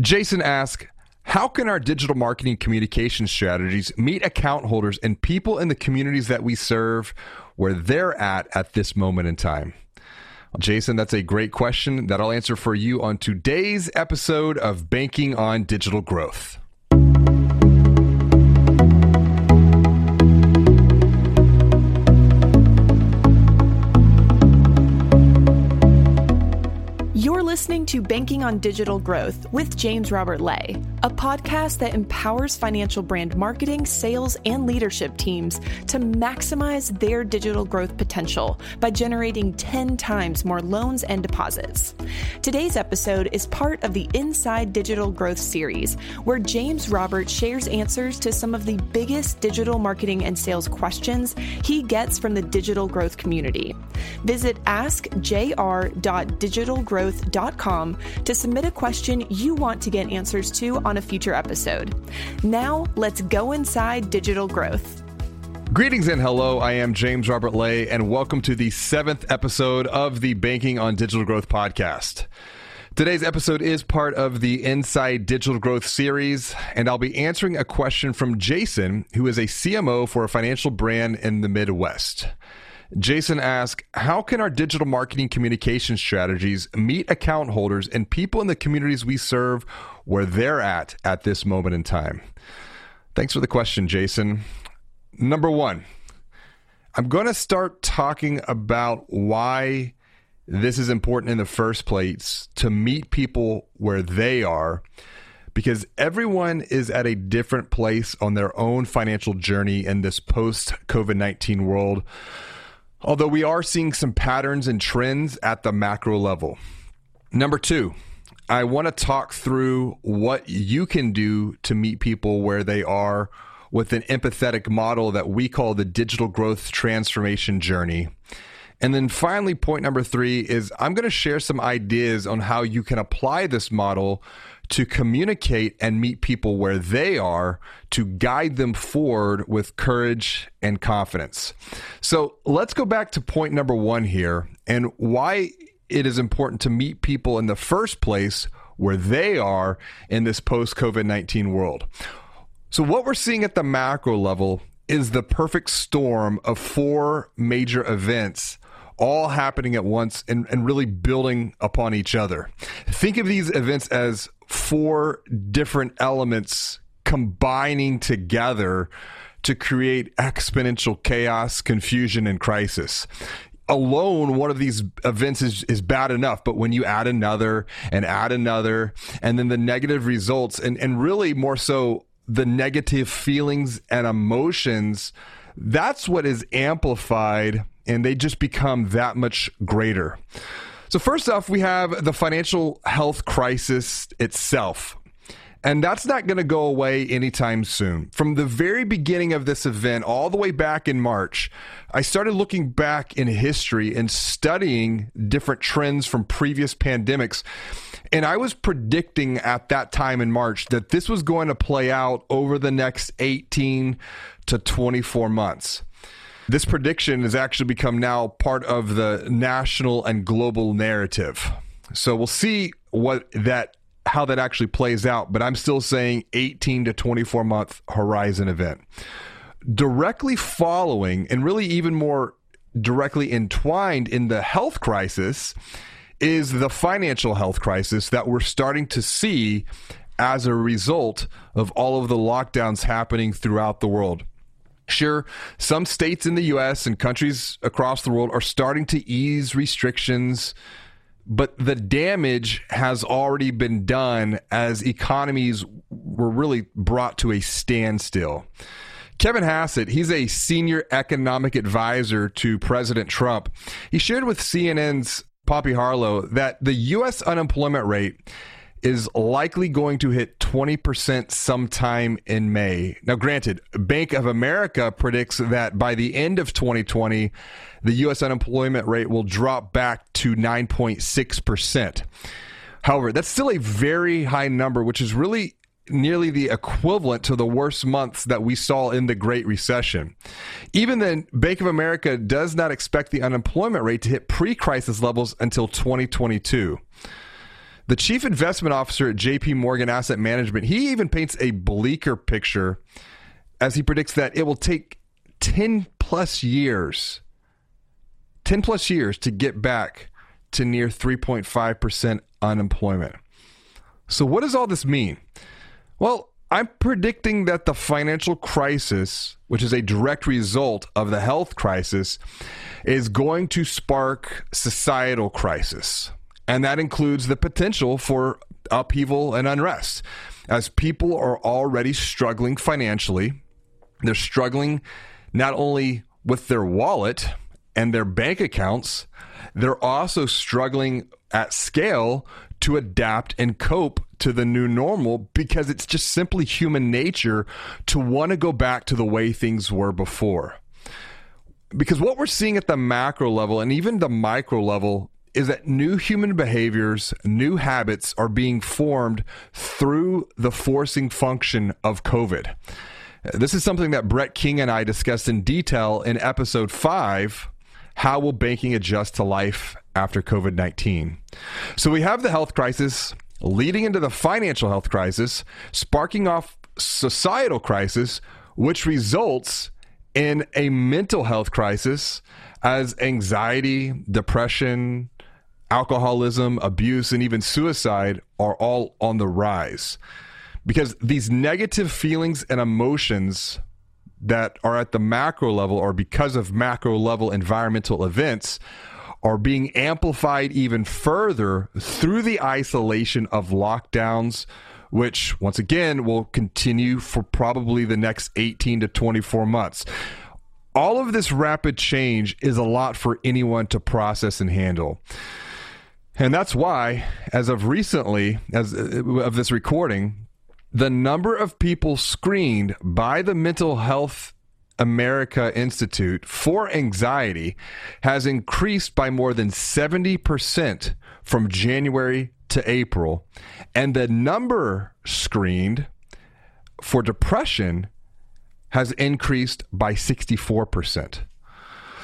Jason asks, how can our digital marketing communication strategies meet account holders and people in the communities that we serve where they're at at this moment in time? Jason, that's a great question that I'll answer for you on today's episode of Banking on Digital Growth. Listening to Banking on Digital Growth with James Robert Lay, a podcast that empowers financial brand marketing, sales, and leadership teams to maximize their digital growth potential by generating 10 times more loans and deposits. Today's episode is part of the Inside Digital Growth series, where James Robert shares answers to some of the biggest digital marketing and sales questions he gets from the digital growth community. Visit askjr.digitalgrowth.com to submit a question you want to get answers to on a future episode. Now, let's go inside digital growth. Greetings and hello. I am James Robert Lay, and welcome to the seventh episode of the Banking on Digital Growth podcast. Today's episode is part of the Inside Digital Growth series, and I'll be answering a question from Jason, who is a CMO for a financial brand in the Midwest. Jason asks, How can our digital marketing communication strategies meet account holders and people in the communities we serve where they're at at this moment in time? Thanks for the question, Jason. Number one, I'm going to start talking about why this is important in the first place to meet people where they are because everyone is at a different place on their own financial journey in this post COVID 19 world. Although we are seeing some patterns and trends at the macro level. Number two, I want to talk through what you can do to meet people where they are with an empathetic model that we call the digital growth transformation journey. And then finally, point number three is I'm going to share some ideas on how you can apply this model to communicate and meet people where they are to guide them forward with courage and confidence. So let's go back to point number one here and why it is important to meet people in the first place where they are in this post COVID 19 world. So, what we're seeing at the macro level is the perfect storm of four major events all happening at once and, and really building upon each other. Think of these events as four different elements combining together to create exponential chaos, confusion, and crisis alone one of these events is, is bad enough but when you add another and add another and then the negative results and, and really more so the negative feelings and emotions that's what is amplified and they just become that much greater. So, first off, we have the financial health crisis itself. And that's not going to go away anytime soon. From the very beginning of this event, all the way back in March, I started looking back in history and studying different trends from previous pandemics. And I was predicting at that time in March that this was going to play out over the next 18 to 24 months. This prediction has actually become now part of the national and global narrative. So we'll see what that how that actually plays out, but I'm still saying 18 to 24 month horizon event. Directly following and really even more directly entwined in the health crisis is the financial health crisis that we're starting to see as a result of all of the lockdowns happening throughout the world. Sure, some states in the US and countries across the world are starting to ease restrictions, but the damage has already been done as economies were really brought to a standstill. Kevin Hassett, he's a senior economic advisor to President Trump. He shared with CNN's Poppy Harlow that the U.S. unemployment rate is likely going to hit 20% sometime in May. Now, granted, Bank of America predicts that by the end of 2020, the U.S. unemployment rate will drop back to 9.6%. However, that's still a very high number, which is really nearly the equivalent to the worst months that we saw in the Great Recession. Even then, Bank of America does not expect the unemployment rate to hit pre crisis levels until 2022. The chief investment officer at JP Morgan Asset Management, he even paints a bleaker picture as he predicts that it will take 10 plus years 10 plus years to get back to near 3.5% unemployment. So, what does all this mean? Well, I'm predicting that the financial crisis, which is a direct result of the health crisis, is going to spark societal crisis. And that includes the potential for upheaval and unrest. As people are already struggling financially, they're struggling not only with their wallet and their bank accounts, they're also struggling at scale to adapt and cope to the new normal because it's just simply human nature to want to go back to the way things were before. Because what we're seeing at the macro level and even the micro level is that new human behaviors, new habits are being formed through the forcing function of COVID. This is something that Brett King and I discussed in detail in episode five How Will Banking Adjust to Life After COVID 19? So we have the health crisis leading into the financial health crisis, sparking off societal crisis, which results in a mental health crisis as anxiety, depression, alcoholism, abuse, and even suicide are all on the rise. Because these negative feelings and emotions that are at the macro level or because of macro level environmental events are being amplified even further through the isolation of lockdowns, which once again will continue for probably the next 18 to 24 months. All of this rapid change is a lot for anyone to process and handle. And that's why, as of recently, as of this recording, the number of people screened by the Mental Health America Institute for anxiety has increased by more than 70% from January to April. And the number screened for depression has increased by 64%.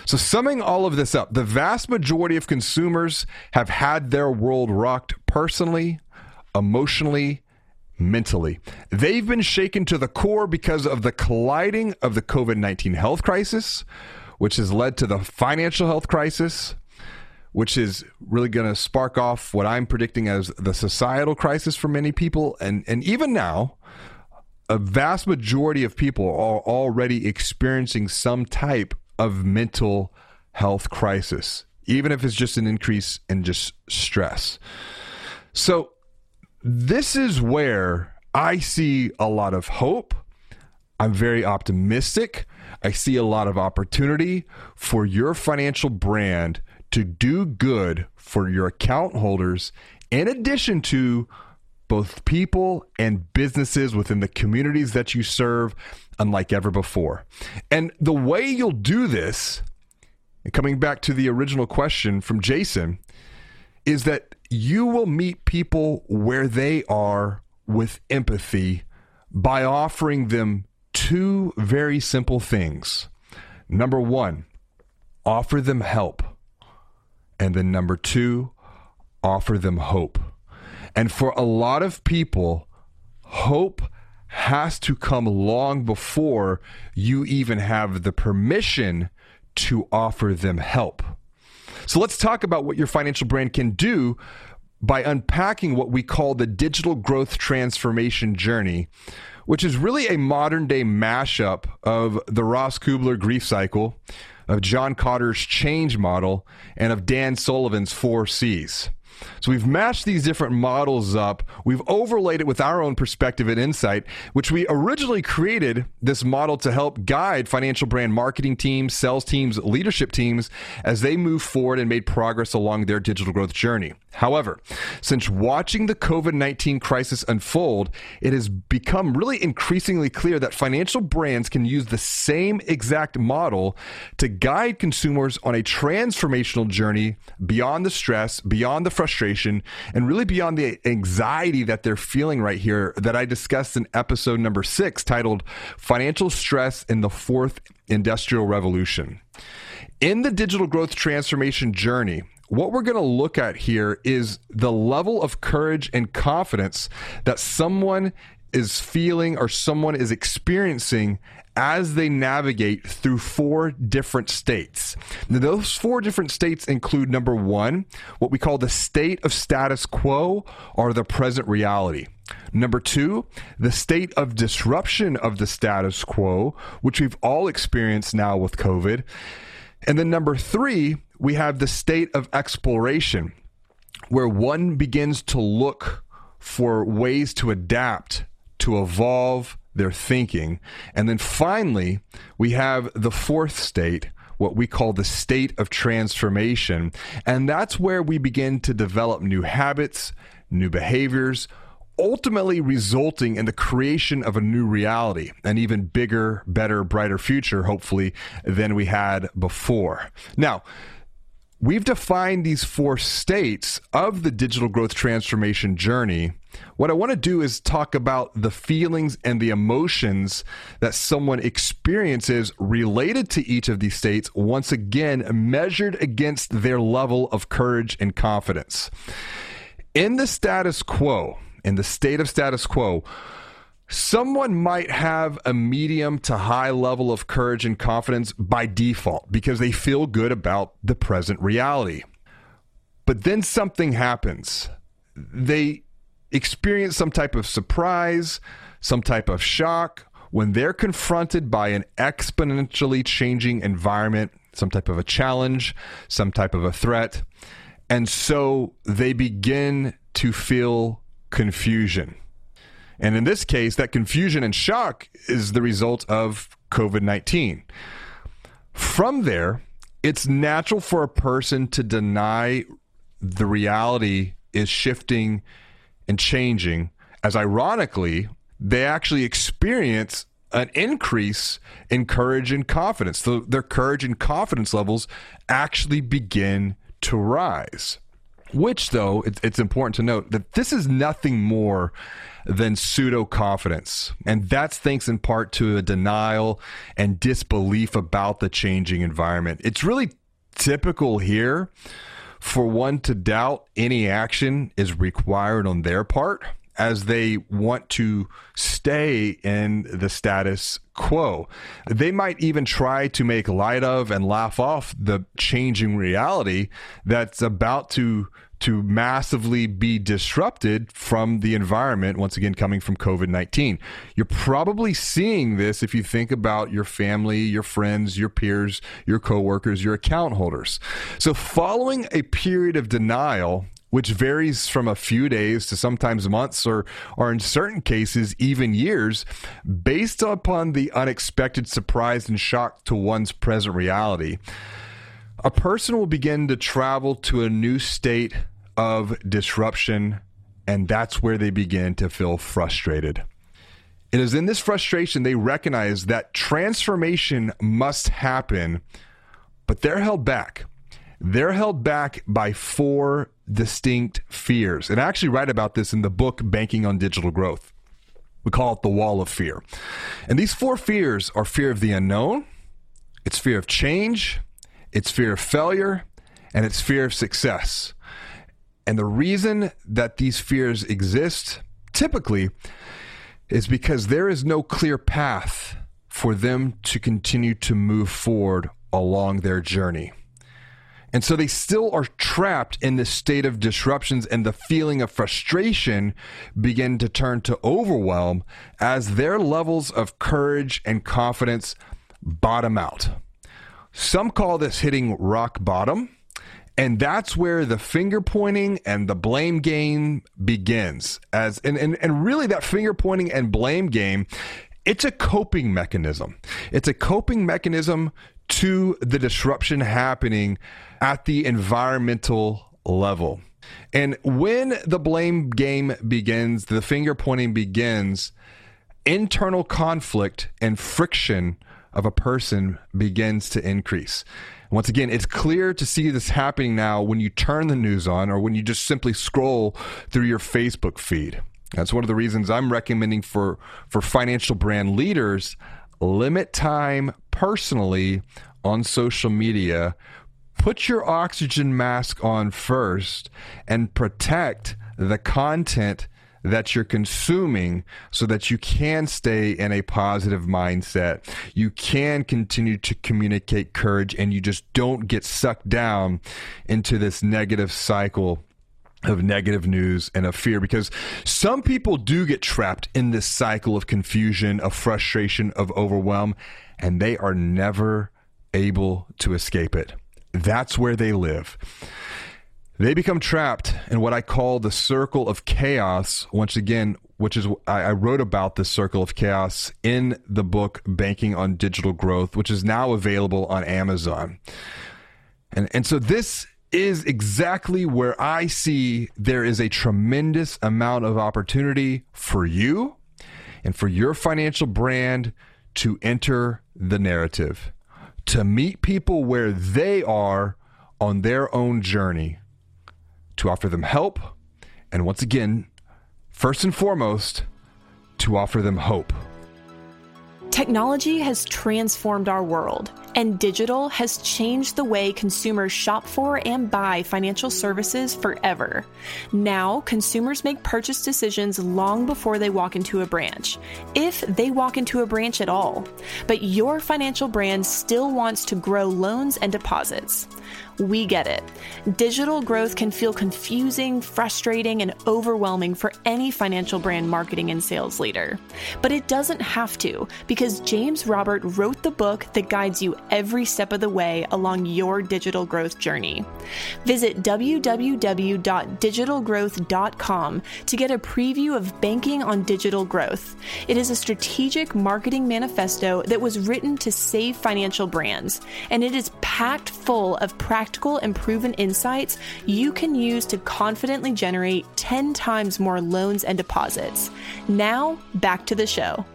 So, summing all of this up, the vast majority of consumers have had their world rocked personally, emotionally, mentally. They've been shaken to the core because of the colliding of the COVID 19 health crisis, which has led to the financial health crisis, which is really going to spark off what I'm predicting as the societal crisis for many people. And, and even now, a vast majority of people are already experiencing some type of mental health crisis, even if it's just an increase in just stress. So, this is where I see a lot of hope. I'm very optimistic. I see a lot of opportunity for your financial brand to do good for your account holders, in addition to both people and businesses within the communities that you serve, unlike ever before. And the way you'll do this, coming back to the original question from Jason, is that you will meet people where they are with empathy by offering them two very simple things. Number one, offer them help. And then number two, offer them hope. And for a lot of people, hope has to come long before you even have the permission to offer them help. So let's talk about what your financial brand can do by unpacking what we call the digital growth transformation journey, which is really a modern day mashup of the Ross Kubler grief cycle, of John Kotter's change model, and of Dan Sullivan's four C's. So we've matched these different models up. We've overlaid it with our own perspective and insight, which we originally created this model to help guide financial brand marketing teams, sales teams, leadership teams as they move forward and made progress along their digital growth journey. However, since watching the COVID 19 crisis unfold, it has become really increasingly clear that financial brands can use the same exact model to guide consumers on a transformational journey beyond the stress, beyond the frustration, and really beyond the anxiety that they're feeling right here that I discussed in episode number six titled Financial Stress in the Fourth Industrial Revolution. In the digital growth transformation journey, what we're going to look at here is the level of courage and confidence that someone is feeling or someone is experiencing as they navigate through four different states. Now, those four different states include number one, what we call the state of status quo or the present reality. Number two, the state of disruption of the status quo, which we've all experienced now with COVID. And then number three, we have the state of exploration, where one begins to look for ways to adapt, to evolve their thinking. And then finally, we have the fourth state, what we call the state of transformation. And that's where we begin to develop new habits, new behaviors, ultimately resulting in the creation of a new reality, an even bigger, better, brighter future, hopefully, than we had before. Now, We've defined these four states of the digital growth transformation journey. What I want to do is talk about the feelings and the emotions that someone experiences related to each of these states, once again, measured against their level of courage and confidence. In the status quo, in the state of status quo, someone might have a medium to high level of courage and confidence by default because they feel good about the present reality. But then something happens. They experience some type of surprise, some type of shock when they're confronted by an exponentially changing environment, some type of a challenge, some type of a threat. And so they begin to feel confusion. And in this case, that confusion and shock is the result of COVID 19. From there, it's natural for a person to deny the reality is shifting and changing, as ironically, they actually experience an increase in courage and confidence. So their courage and confidence levels actually begin to rise. Which, though, it's important to note that this is nothing more than pseudo confidence. And that's thanks in part to a denial and disbelief about the changing environment. It's really typical here for one to doubt any action is required on their part as they want to stay in the status quo. They might even try to make light of and laugh off the changing reality that's about to to massively be disrupted from the environment, once again, coming from COVID 19. You're probably seeing this if you think about your family, your friends, your peers, your coworkers, your account holders. So, following a period of denial, which varies from a few days to sometimes months or, or in certain cases, even years, based upon the unexpected surprise and shock to one's present reality. A person will begin to travel to a new state of disruption, and that's where they begin to feel frustrated. It is in this frustration they recognize that transformation must happen, but they're held back. They're held back by four distinct fears. And I actually write about this in the book Banking on Digital Growth. We call it the wall of fear. And these four fears are fear of the unknown, it's fear of change, it's fear of failure, and it's fear of success. And the reason that these fears exist typically is because there is no clear path for them to continue to move forward along their journey. And so they still are trapped in this state of disruptions, and the feeling of frustration begin to turn to overwhelm as their levels of courage and confidence bottom out. Some call this hitting rock bottom. And that's where the finger pointing and the blame game begins. As and, and, and really that finger pointing and blame game, it's a coping mechanism. It's a coping mechanism to the disruption happening at the environmental level. And when the blame game begins, the finger pointing begins, internal conflict and friction of a person begins to increase. Once again, it's clear to see this happening now when you turn the news on or when you just simply scroll through your Facebook feed. That's one of the reasons I'm recommending for, for financial brand leaders limit time personally on social media put your oxygen mask on first and protect the content that you're consuming so that you can stay in a positive mindset. You can continue to communicate courage and you just don't get sucked down into this negative cycle of negative news and of fear because some people do get trapped in this cycle of confusion, of frustration, of overwhelm, and they are never able to escape it. That's where they live. They become trapped in what I call the circle of chaos. Once again, which is I wrote about this circle of chaos in the book Banking on Digital Growth, which is now available on Amazon. And and so this is exactly where I see there is a tremendous amount of opportunity for you and for your financial brand to enter the narrative, to meet people where they are on their own journey to offer them help, and once again, first and foremost, to offer them hope. Technology has transformed our world, and digital has changed the way consumers shop for and buy financial services forever. Now, consumers make purchase decisions long before they walk into a branch, if they walk into a branch at all. But your financial brand still wants to grow loans and deposits. We get it. Digital growth can feel confusing, frustrating, and overwhelming for any financial brand marketing and sales leader. But it doesn't have to, because James Robert wrote the book that guides you every step of the way along your digital growth journey. Visit www.digitalgrowth.com to get a preview of Banking on Digital Growth. It is a strategic marketing manifesto that was written to save financial brands, and it is packed full of practical and proven insights you can use to confidently generate 10 times more loans and deposits. Now, back to the show.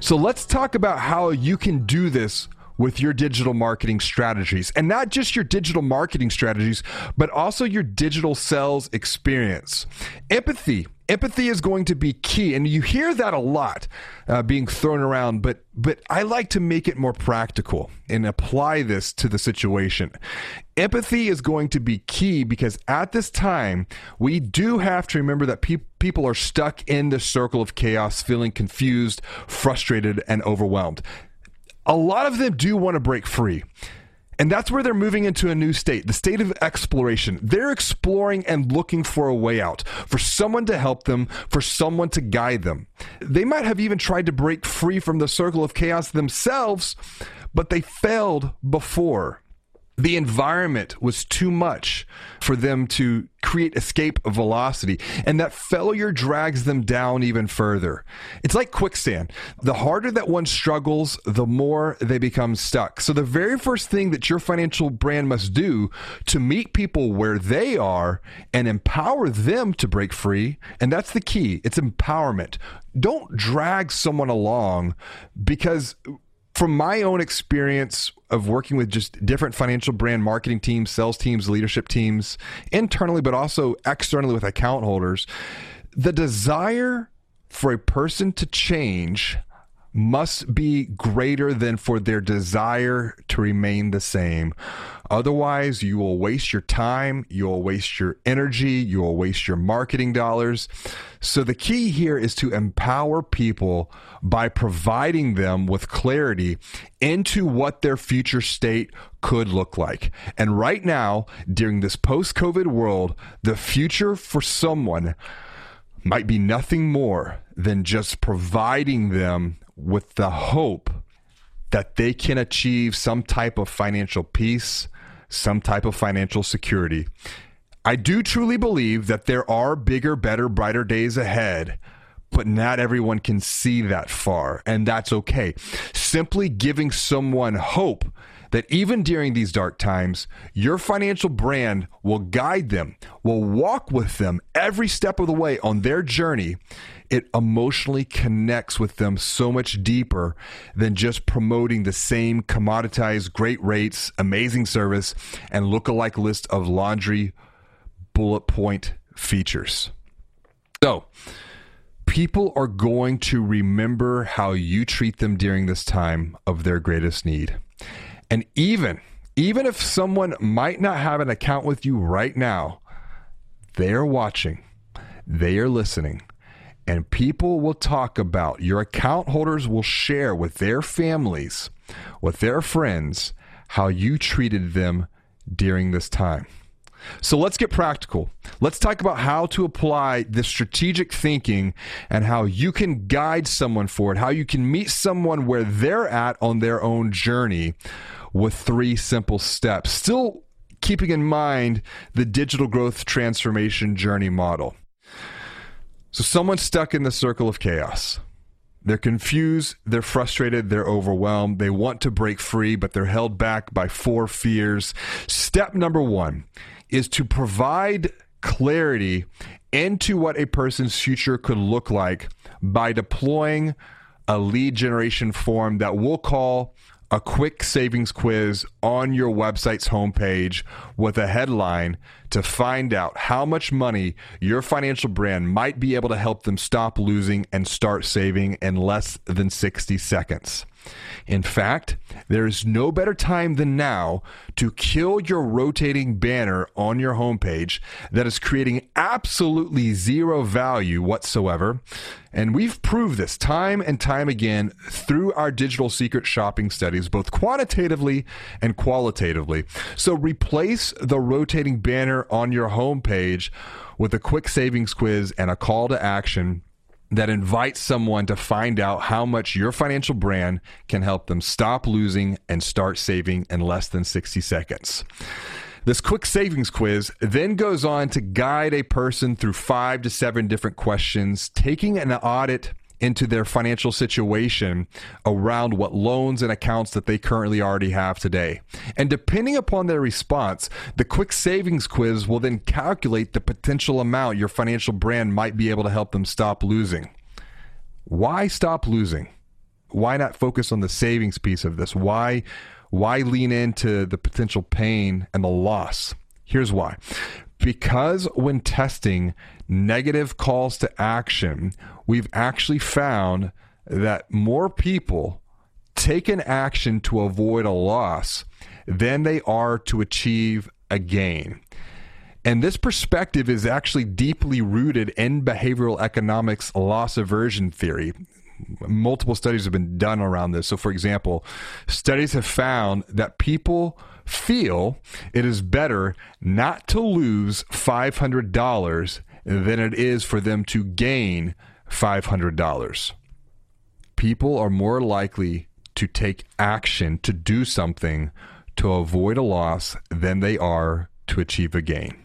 So let's talk about how you can do this with your digital marketing strategies and not just your digital marketing strategies, but also your digital sales experience. Empathy empathy is going to be key and you hear that a lot uh, being thrown around but but i like to make it more practical and apply this to the situation. Empathy is going to be key because at this time we do have to remember that pe- people are stuck in the circle of chaos feeling confused frustrated and overwhelmed. A lot of them do want to break free and that's where they're moving into a new state, the state of exploration. They're exploring and looking for a way out, for someone to help them, for someone to guide them. They might have even tried to break free from the circle of chaos themselves, but they failed before the environment was too much for them to create escape velocity and that failure drags them down even further. It's like quicksand. The harder that one struggles the more they become stuck. So the very first thing that your financial brand must do to meet people where they are and empower them to break free and that's the key. It's empowerment. Don't drag someone along because from my own experience of working with just different financial brand marketing teams, sales teams, leadership teams, internally, but also externally with account holders, the desire for a person to change must be greater than for their desire to remain the same. Otherwise, you will waste your time, you will waste your energy, you will waste your marketing dollars. So, the key here is to empower people by providing them with clarity into what their future state could look like. And right now, during this post COVID world, the future for someone might be nothing more than just providing them with the hope that they can achieve some type of financial peace, some type of financial security. I do truly believe that there are bigger, better, brighter days ahead, but not everyone can see that far, and that's okay. Simply giving someone hope that even during these dark times, your financial brand will guide them, will walk with them every step of the way on their journey. It emotionally connects with them so much deeper than just promoting the same commoditized great rates, amazing service, and look-alike list of laundry bullet point features. So, people are going to remember how you treat them during this time of their greatest need. And even Even if someone might not have an account with you right now, they are watching, they are listening, and people will talk about your account holders will share with their families, with their friends, how you treated them during this time. So let's get practical. Let's talk about how to apply this strategic thinking and how you can guide someone forward, how you can meet someone where they're at on their own journey with three simple steps. Still keeping in mind the digital growth transformation journey model. So, someone's stuck in the circle of chaos. They're confused, they're frustrated, they're overwhelmed, they want to break free, but they're held back by four fears. Step number one is to provide clarity into what a person's future could look like by deploying a lead generation form that we'll call a quick savings quiz on your website's homepage with a headline to find out how much money your financial brand might be able to help them stop losing and start saving in less than 60 seconds. In fact, there is no better time than now to kill your rotating banner on your homepage that is creating absolutely zero value whatsoever. And we've proved this time and time again through our digital secret shopping studies, both quantitatively and qualitatively. So replace the rotating banner on your homepage with a quick savings quiz and a call to action that invites someone to find out how much your financial brand can help them stop losing and start saving in less than 60 seconds. This quick savings quiz then goes on to guide a person through five to seven different questions, taking an audit into their financial situation around what loans and accounts that they currently already have today. And depending upon their response, the quick savings quiz will then calculate the potential amount your financial brand might be able to help them stop losing. Why stop losing? Why not focus on the savings piece of this? Why why lean into the potential pain and the loss? Here's why. Because when testing negative calls to action, we've actually found that more people take an action to avoid a loss than they are to achieve a gain. And this perspective is actually deeply rooted in behavioral economics loss aversion theory. Multiple studies have been done around this. So, for example, studies have found that people feel it is better not to lose $500 than it is for them to gain $500. People are more likely to take action to do something to avoid a loss than they are to achieve a gain.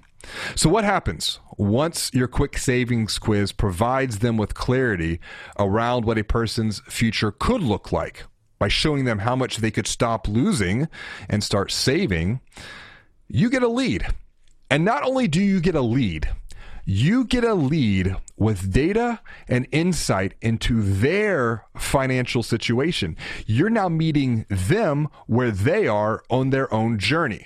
So, what happens once your quick savings quiz provides them with clarity around what a person's future could look like by showing them how much they could stop losing and start saving? You get a lead. And not only do you get a lead, you get a lead with data and insight into their financial situation. You're now meeting them where they are on their own journey.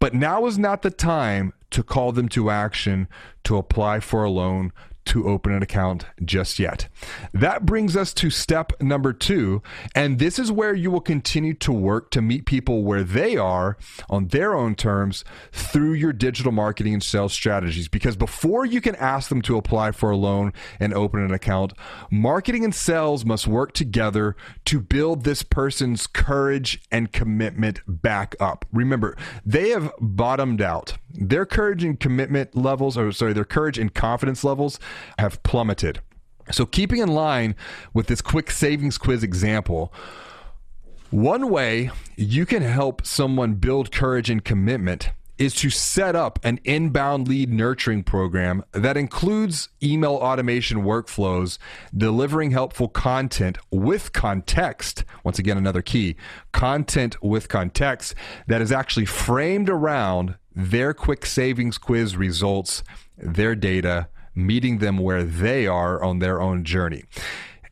But now is not the time to call them to action to apply for a loan, to open an account just yet. That brings us to step number two. And this is where you will continue to work to meet people where they are on their own terms through your digital marketing and sales strategies. Because before you can ask them to apply for a loan and open an account, marketing and sales must work together to build this person's courage and commitment back up. Remember, they have bottomed out. Their courage and commitment levels, or sorry, their courage and confidence levels have plummeted. So, keeping in line with this quick savings quiz example, one way you can help someone build courage and commitment is to set up an inbound lead nurturing program that includes email automation workflows, delivering helpful content with context. Once again, another key content with context that is actually framed around their quick savings quiz results, their data, meeting them where they are on their own journey.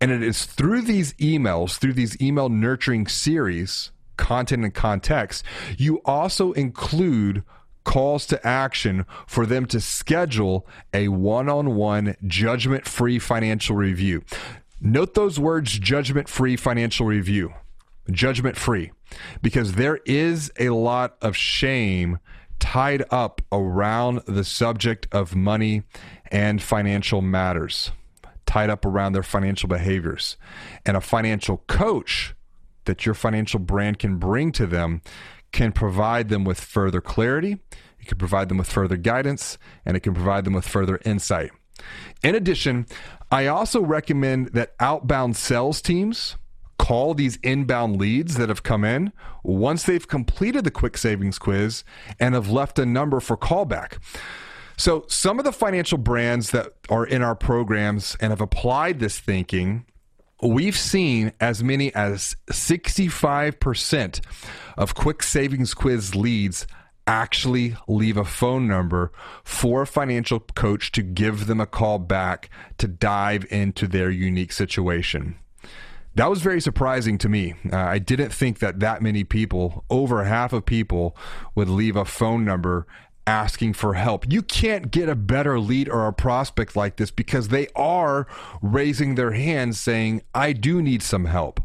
And it is through these emails, through these email nurturing series, content and context, you also include calls to action for them to schedule a one on one judgment free financial review. Note those words judgment free financial review. Judgment free. because there is a lot of shame tied up around the subject of money and financial matters, tied up around their financial behaviors. And a financial coach that your financial brand can bring to them can provide them with further clarity, it can provide them with further guidance, and it can provide them with further insight. In addition, I also recommend that outbound sales teams call these inbound leads that have come in once they've completed the quick savings quiz and have left a number for callback. So, some of the financial brands that are in our programs and have applied this thinking, we've seen as many as 65% of quick savings quiz leads actually leave a phone number for a financial coach to give them a call back to dive into their unique situation. That was very surprising to me. Uh, I didn't think that that many people, over half of people, would leave a phone number asking for help. You can't get a better lead or a prospect like this because they are raising their hands saying, I do need some help.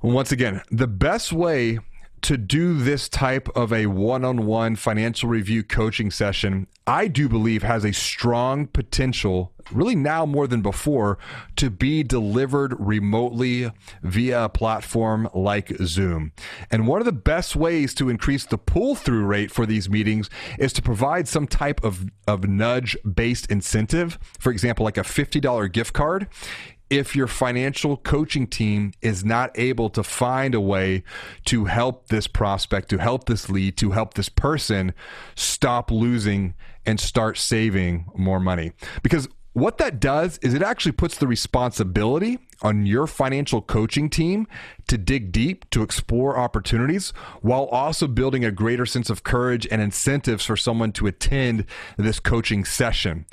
Once again, the best way to do this type of a one on one financial review coaching session, I do believe has a strong potential, really now more than before, to be delivered remotely via a platform like Zoom. And one of the best ways to increase the pull through rate for these meetings is to provide some type of, of nudge based incentive. For example, like a $50 gift card if your financial coaching team is not able to find a way to help this prospect, to help this lead, to help this person stop losing and start saving more money. Because what that does is it actually puts the responsibility on your financial coaching team to dig deep, to explore opportunities, while also building a greater sense of courage and incentives for someone to attend this coaching session.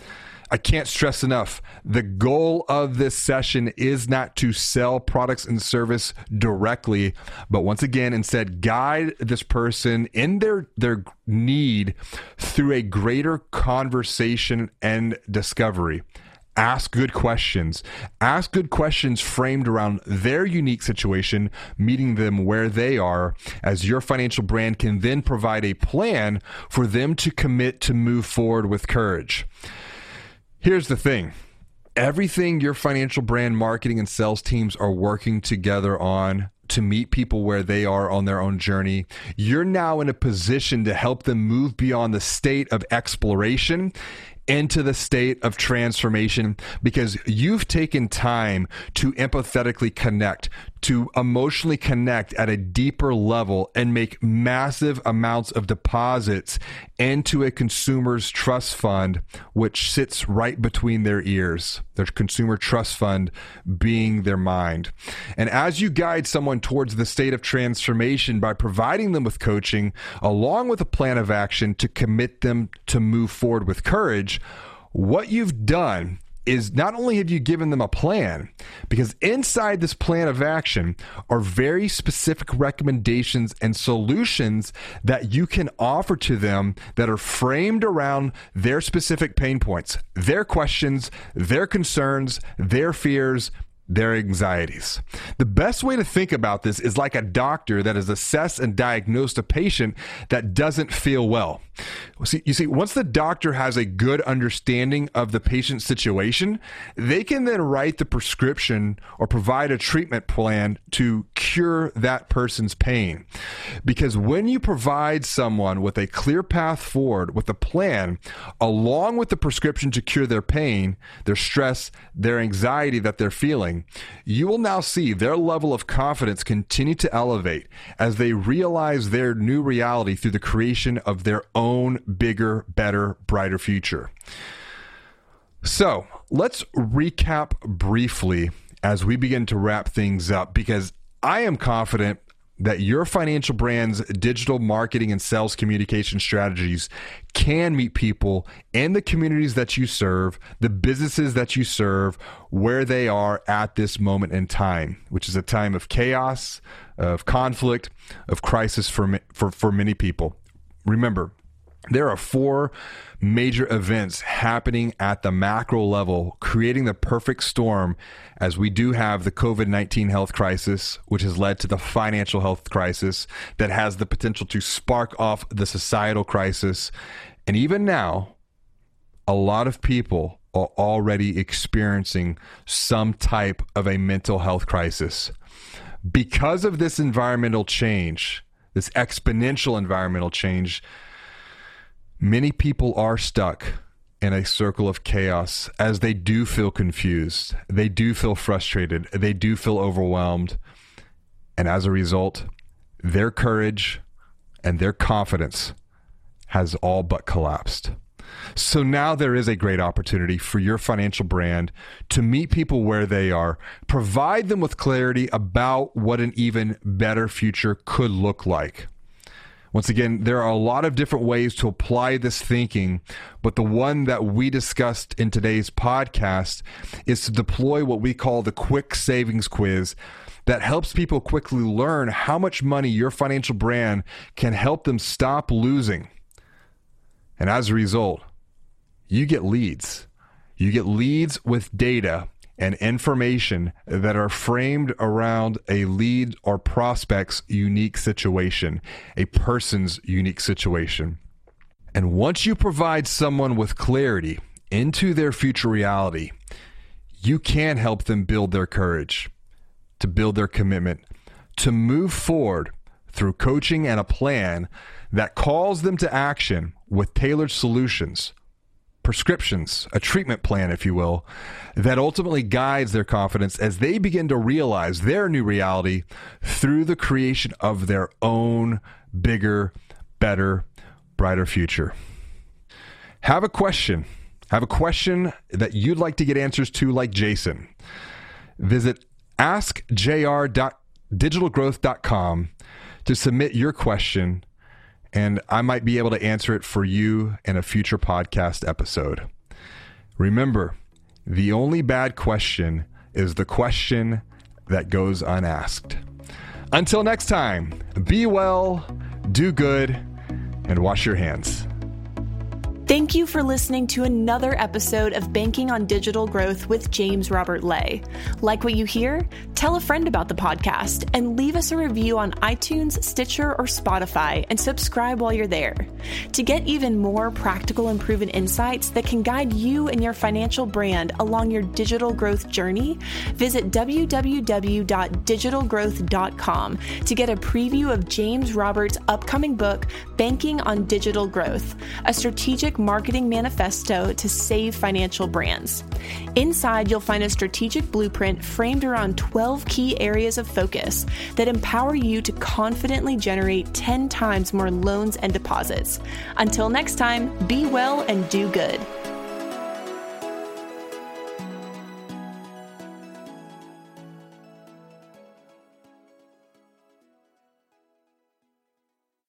I can't stress enough the goal of this session is not to sell products and service directly, but once again, instead, guide this person in their, their need through a greater conversation and discovery. Ask good questions. Ask good questions framed around their unique situation, meeting them where they are, as your financial brand can then provide a plan for them to commit to move forward with courage. Here's the thing everything your financial brand marketing and sales teams are working together on to meet people where they are on their own journey. You're now in a position to help them move beyond the state of exploration into the state of transformation because you've taken time to empathetically connect, to emotionally connect at a deeper level and make massive amounts of deposits into a consumer's trust fund, which sits right between their ears, their consumer trust fund being their mind. And as you guide someone towards the state of transformation by providing them with coaching, along with a plan of action to commit them to move forward with courage, what you've done is not only have you given them a plan, because inside this plan of action are very specific recommendations and solutions that you can offer to them that are framed around their specific pain points, their questions, their concerns, their fears, their anxieties. The best way to think about this is like a doctor that has assessed and diagnosed a patient that doesn't feel well. See, you see, once the doctor has a good understanding of the patient's situation, they can then write the prescription or provide a treatment plan to cure that person's pain. Because when you provide someone with a clear path forward, with a plan, along with the prescription to cure their pain, their stress, their anxiety that they're feeling, you will now see their level of confidence continue to elevate as they realize their new reality through the creation of their own own bigger, better, brighter future. So let's recap briefly as we begin to wrap things up because I am confident that your financial brand's digital marketing and sales communication strategies can meet people in the communities that you serve, the businesses that you serve, where they are at this moment in time, which is a time of chaos, of conflict, of crisis for, for, for many people. Remember, There are four major events happening at the macro level, creating the perfect storm as we do have the COVID 19 health crisis, which has led to the financial health crisis that has the potential to spark off the societal crisis. And even now, a lot of people are already experiencing some type of a mental health crisis. Because of this environmental change, this exponential environmental change, many people are stuck in a circle of chaos as they do feel confused, they do feel frustrated, they do feel overwhelmed. And as a result, their courage and their confidence has all but collapsed. So now there is a great opportunity for your financial brand to meet people where they are, provide them with clarity about what an even better future could look like. Once again, there are a lot of different ways to apply this thinking, but the one that we discussed in today's podcast is to deploy what we call the quick savings quiz that helps people quickly learn how much money your financial brand can help them stop losing. And as a result, you get leads. You get leads with data and information that are framed around a lead or prospect's unique situation, a person's unique situation. And once you provide someone with clarity into their future reality, you can help them build their courage, to build their commitment, to move forward through coaching and a plan that calls them to action with tailored solutions prescriptions, a treatment plan, if you will, that ultimately guides their confidence as they begin to realize their new reality through the creation of their own bigger, better, brighter future. Have a question. Have a question that you'd like to get answers to, like Jason. Visit askjr.digitalgrowth.com to submit your question and I might be able to answer it for you in a future podcast episode. Remember, the only bad question is the question that goes unasked. Until next time, be well, do good, and wash your hands. Thank you for listening to another episode of Banking on Digital Growth with James Robert Lay. Like what you hear? Tell a friend about the podcast and leave us a review on iTunes, Stitcher, or Spotify and subscribe while you're there. To get even more practical and proven insights that can guide you and your financial brand along your digital growth journey, visit www.digitalgrowth.com to get a preview of James Roberts' upcoming book, Banking on Digital Growth, a strategic marketing manifesto to save financial brands. Inside, you'll find a strategic blueprint framed around 12 key areas of focus that empower you to confidently generate 10 times more loans and deposits. Until next time, be well and do good.